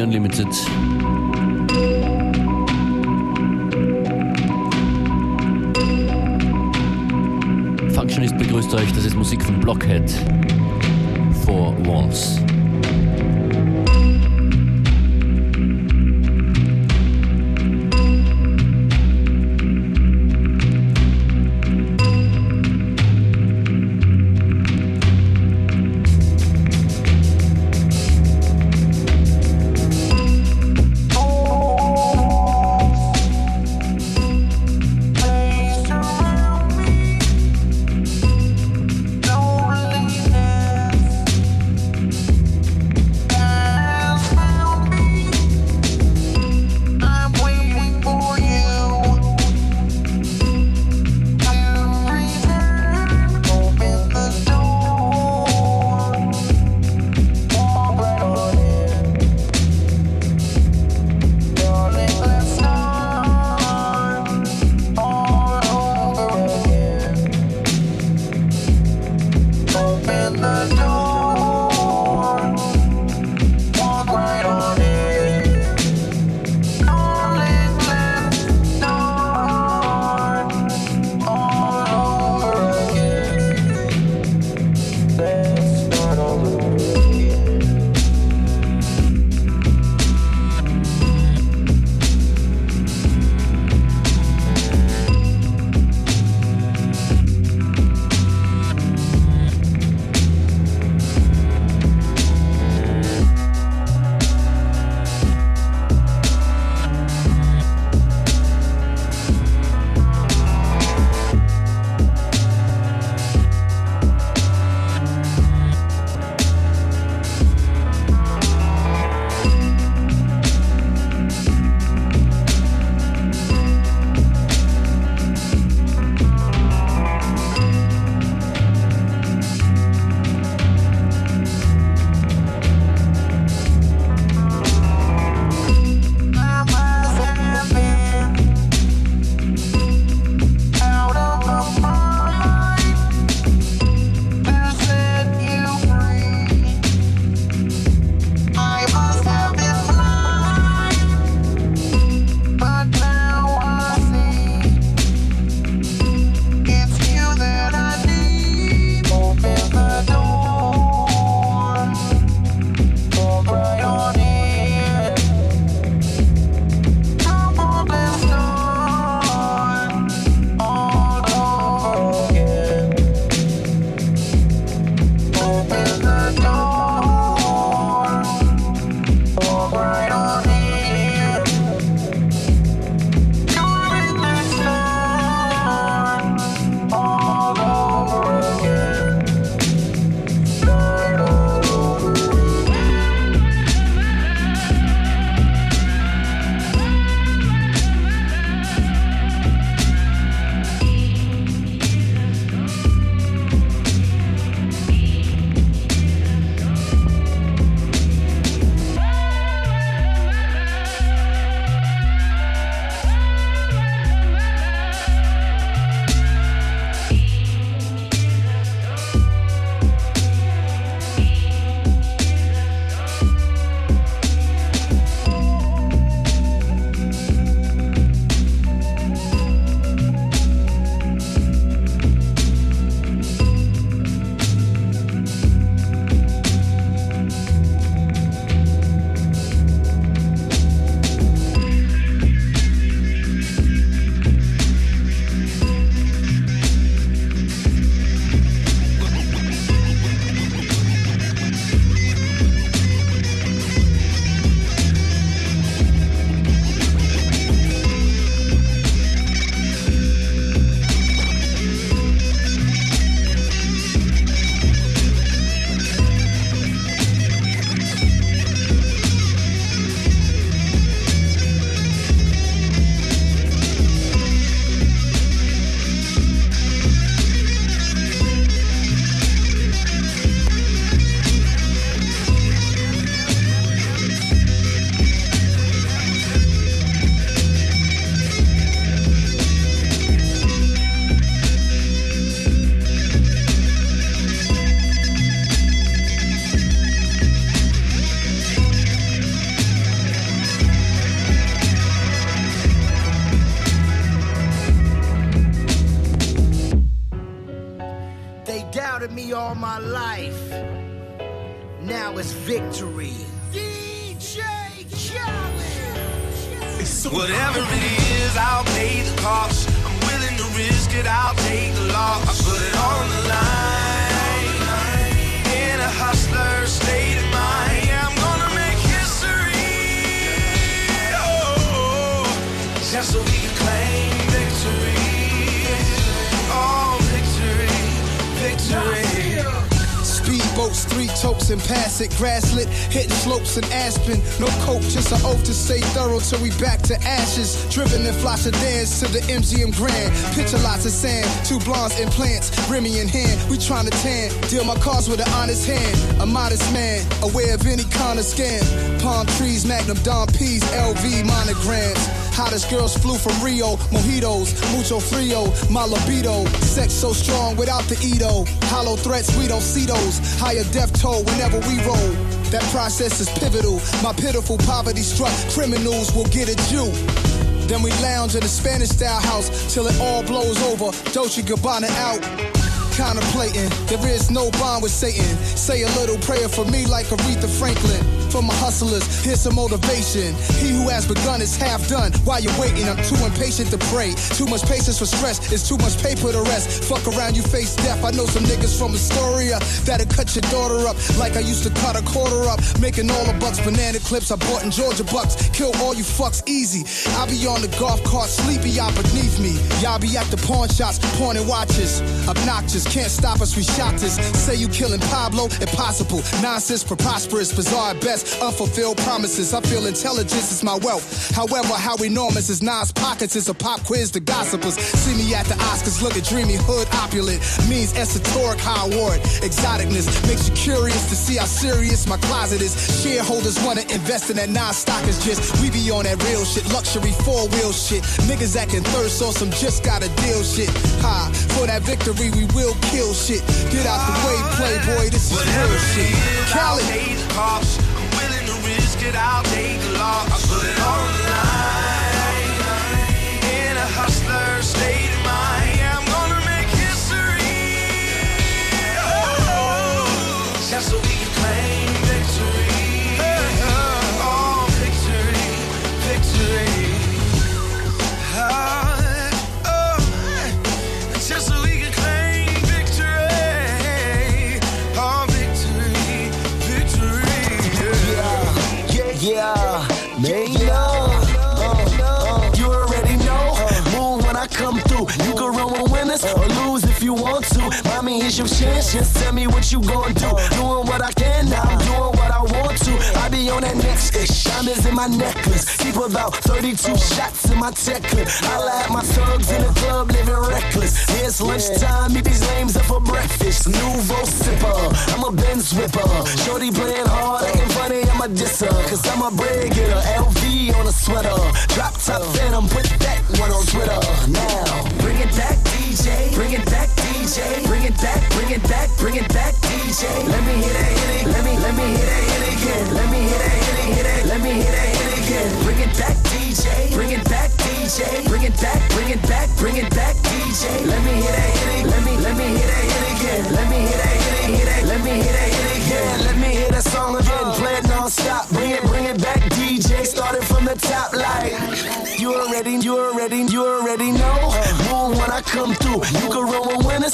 FM4 Unlimited. Functionist begrüßt euch, das ist Musik von Blockhead. Four Walls. Poverty all my life. Now it's victory. DJ Khaled. Whatever it is, I'll pay the cost. I'm willing to risk it, I'll take the loss. I put it on the line. In a hustler state of mind, I'm gonna make history. Oh, just so we can claim victory. Victory. Three totes and pass it. Grasslit, hitting slopes and aspen. No coke, just an oath to stay thorough till we back to ashes. Driven in flash dance to the MGM Grand. Picture lots of sand, two blondes implants, Remy in hand. We trying to tan, deal my cars with an honest hand. A modest man, aware of any kind of scam. Palm trees, Magnum Dom P's, LV monograms. Hottest girls flew from Rio, mojitos, mucho frio, my libido. Sex so strong without the Edo. Hollow threats, we don't see those. Higher death toll whenever we roll. That process is pivotal. My pitiful poverty struck criminals will get a Jew. Then we lounge in a Spanish style house till it all blows over. Dolce Gabbana out. Contemplating, there is no bond with Satan. Say a little prayer for me like Aretha Franklin. For my hustlers, here's some motivation. He who has begun is half done. While you're waiting, I'm too impatient to pray. Too much patience for stress, it's too much paper to rest. Fuck around, you face death. I know some niggas from Astoria that'll cut your daughter up like I used to cut a quarter up. Making all the bucks, banana clips I bought in Georgia bucks. Kill all you fucks easy. I be on the golf cart, sleepy, y'all beneath me. Y'all be at the pawn shops, pawning watches. Obnoxious, can't stop us, we shot this. Say you killing Pablo, impossible. Nonsense, preposterous, bizarre at best. Unfulfilled promises. I feel intelligence is my wealth. However, how enormous is Nas' pockets is a pop quiz to gossipers. See me at the Oscars, look at dreamy hood opulent. Means esoteric high award. Exoticness makes you curious to see how serious my closet is. Shareholders wanna invest in that non-stock is just we be on that real shit, luxury four wheel shit. Niggas acting thirst on some just gotta deal shit. Ha, for that victory we will kill shit. Get out the way, playboy, this is Whatever real it shit. is, I'll Cali. pay the cost. I'm willing to risk it, I'll take the loss. I put it on the line. In a hustler state of mind, yeah, I'm gonna make history. Oh, just so we Yeah, yeah, man. Uh, uh, you already know. Move when I come through. You can run with winners or lose if you want to. Mommy, here's your chance. Just tell me what you gon' do. Doing what I can now. I'm doing what I want to. I be on that next ish. Diamonds in my necklace. Keep about 32 shots in my tech clip. I at my thugs in the club living reckless. It's lunchtime. Meet these lames up for breakfast. Nouveau sipper. I'm a Benz whipper. Shorty playing hard, funny. I'm. Cause I'm a bread getter. LV on a sweater. Drop top phantom. Put that one on Twitter. Now, bring it back, DJ. Bring it back, DJ. Bring it back, bring it back, bring it back, DJ. Let me hear that hit it. Let me, let me hear that hit it again. Let me hear that hit it, hit it. Let me hear that hit it again. Bring it back, DJ. Bring it back, DJ. Bring it back, bring it back, bring it back, DJ. Let me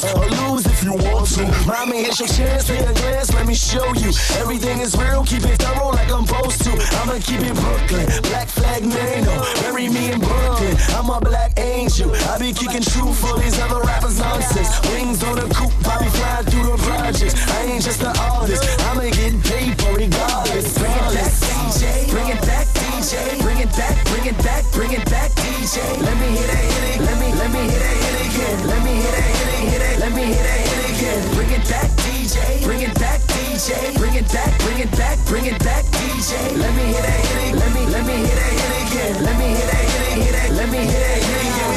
winners or lose if you want to. Mommy, here's your chance. Take a glance, let me show you. Everything is real. Keep it thorough like I'm supposed to. I'ma keep it Brooklyn. Black flag Maino. Bury me in Brooklyn. I'm a black angel. I be kicking true for these other rappers nonsense. Wings on a coupe, I be flying through the projects. I ain't just an artist. I'ma get paper regardless. Bring it back, DJ. Bring it back, DJ. Bring it back, bring it back, bring it back, DJ. Let me hear that hit it. Let me, let me hear that hit it again. Let me hear that hit it, hit it. Let me hear that hit it again. Bring it back, DJ. Bring it back, DJ. Bring it back, bring it back, bring it back, DJ. Let me hear that hit it. Let me, let me hear that hit it again. Let me hear that hit it, hit it. Let me hear that hit it again.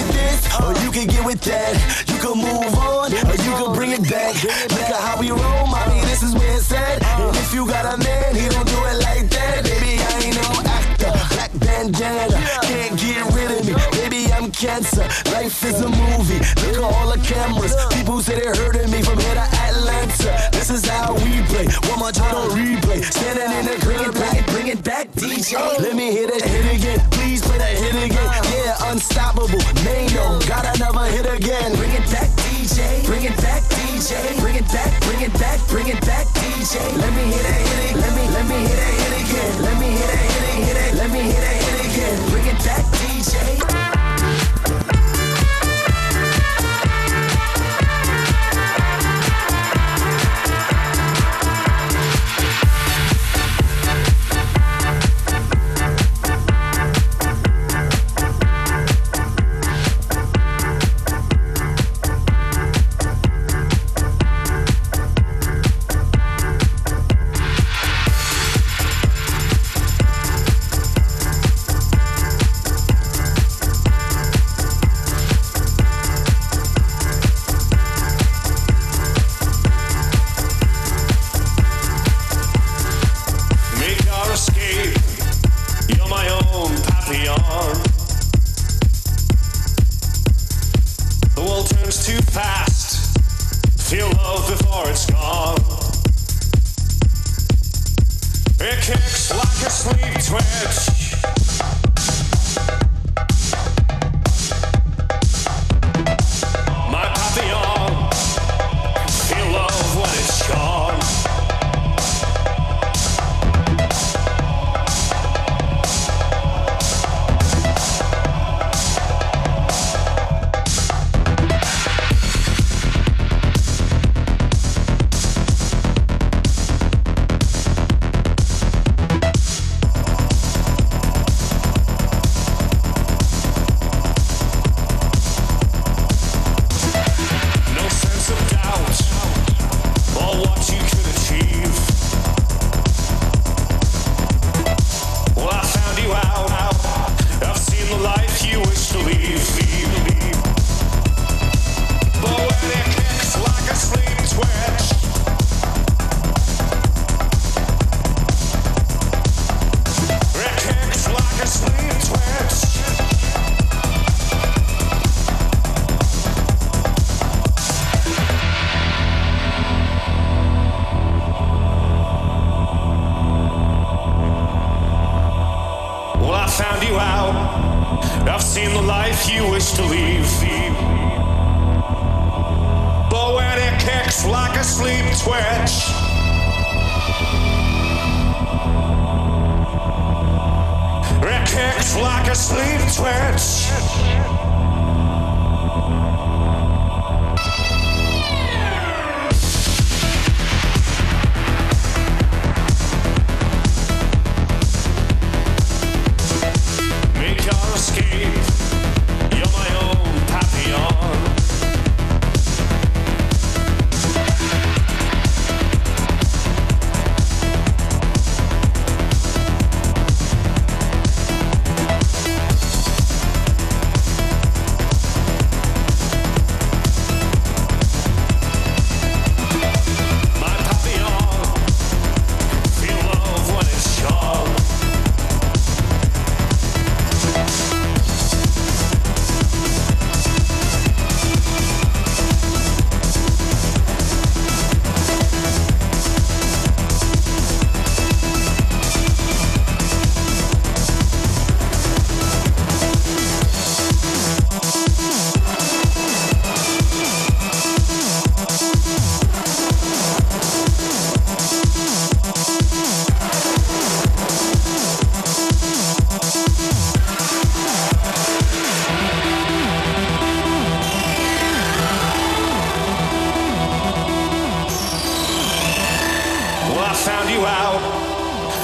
Or oh, you can get with that. You can move on, or you can bring it back. Life is a movie. Look at all the cameras. People say they're hurting me from here to Atlanta. This is how we play. One more time on replay. Standing in the crib, bring it, bring it back, DJ. Let me hear that hit again. Please play that hit again. Yeah, unstoppable. Maino, got another hit again. Bring it back, DJ. Bring it back, DJ. Bring it back, bring it back, bring it back, DJ. Let me hear that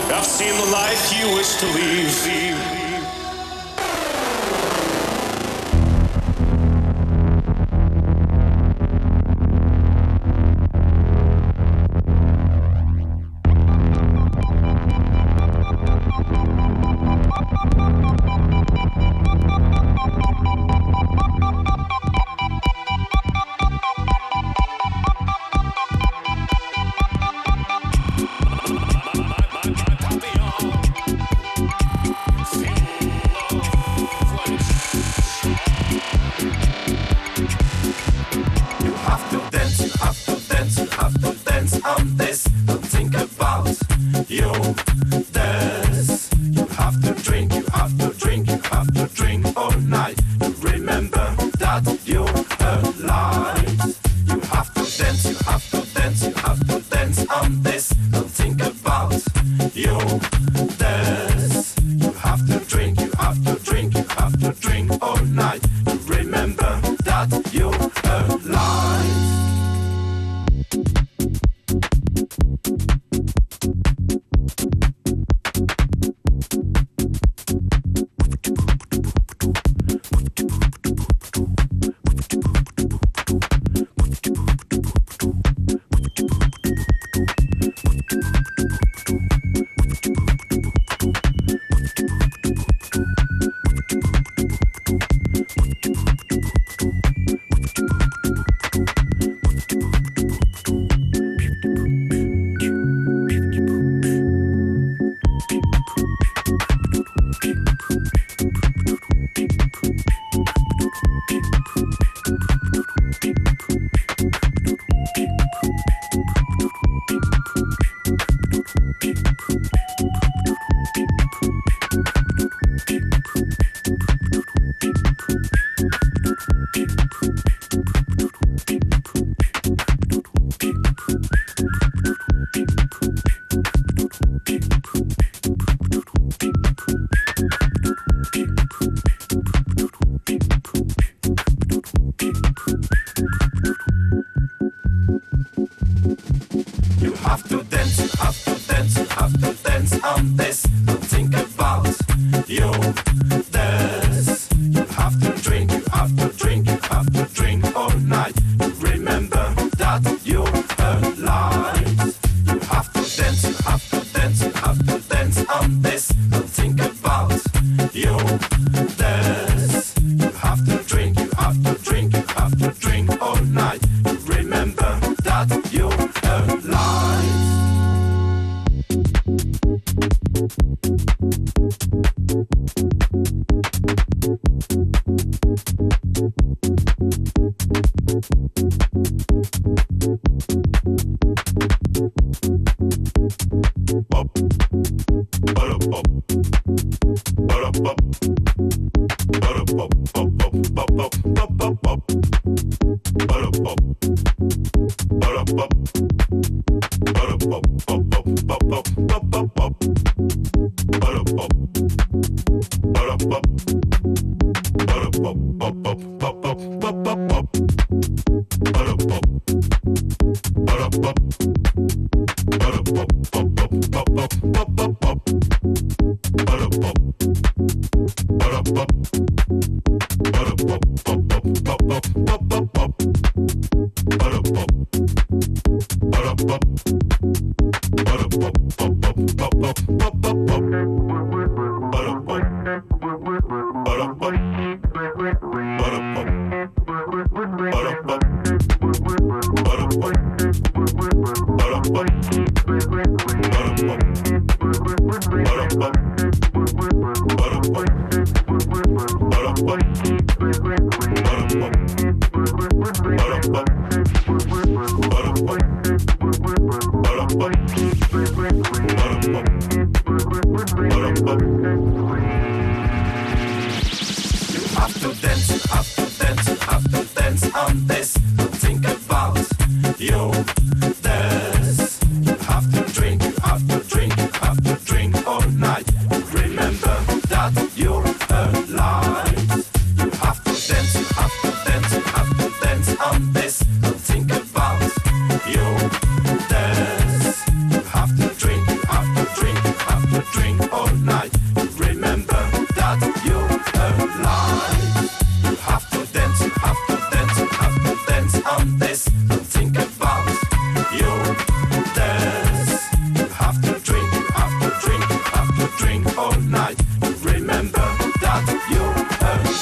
I've seen the life you wish to leave. Boop, boop. bo, bo, bo, bo, You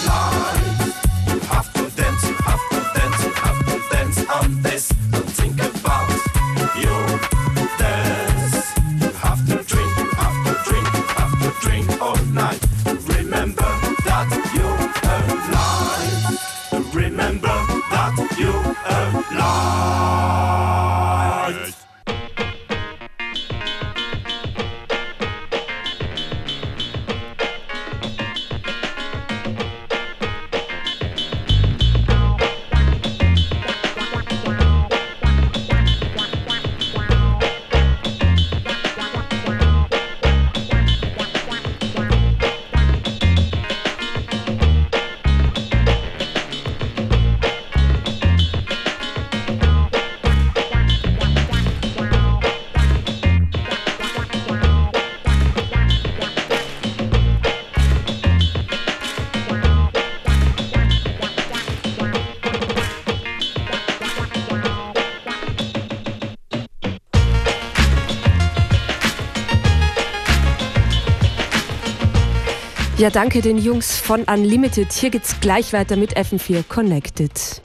Lord. Ja, danke den Jungs von Unlimited. Hier geht's gleich weiter mit FM4 Connected.